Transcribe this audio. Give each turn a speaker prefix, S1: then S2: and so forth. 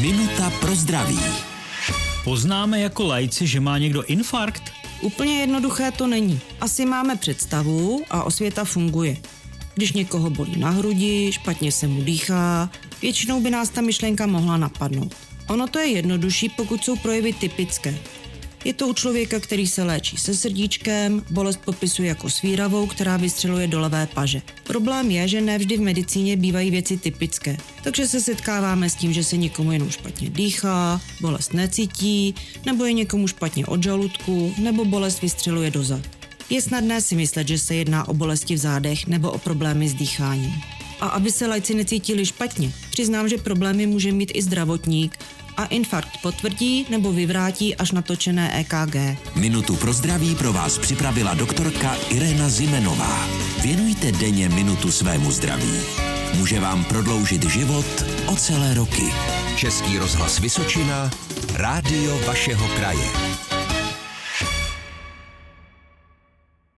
S1: Minuta pro zdraví.
S2: Poznáme jako lajci, že má někdo infarkt?
S3: Úplně jednoduché to není. Asi máme představu a osvěta funguje. Když někoho bolí na hrudi, špatně se mu dýchá, většinou by nás ta myšlenka mohla napadnout. Ono to je jednodušší, pokud jsou projevy typické. Je to u člověka, který se léčí se srdíčkem, bolest popisuje jako svíravou, která vystřeluje do levé paže. Problém je, že ne vždy v medicíně bývají věci typické, takže se setkáváme s tím, že se někomu jenom špatně dýchá, bolest necítí, nebo je někomu špatně od žaludku, nebo bolest vystřeluje do zad. Je snadné si myslet, že se jedná o bolesti v zádech nebo o problémy s dýcháním. A aby se lajci necítili špatně, přiznám, že problémy může mít i zdravotník a infarkt potvrdí nebo vyvrátí až natočené EKG.
S1: Minutu pro zdraví pro vás připravila doktorka Irena Zimenová. Věnujte denně minutu svému zdraví. Může vám prodloužit život o celé roky. Český rozhlas Vysočina, rádio vašeho kraje.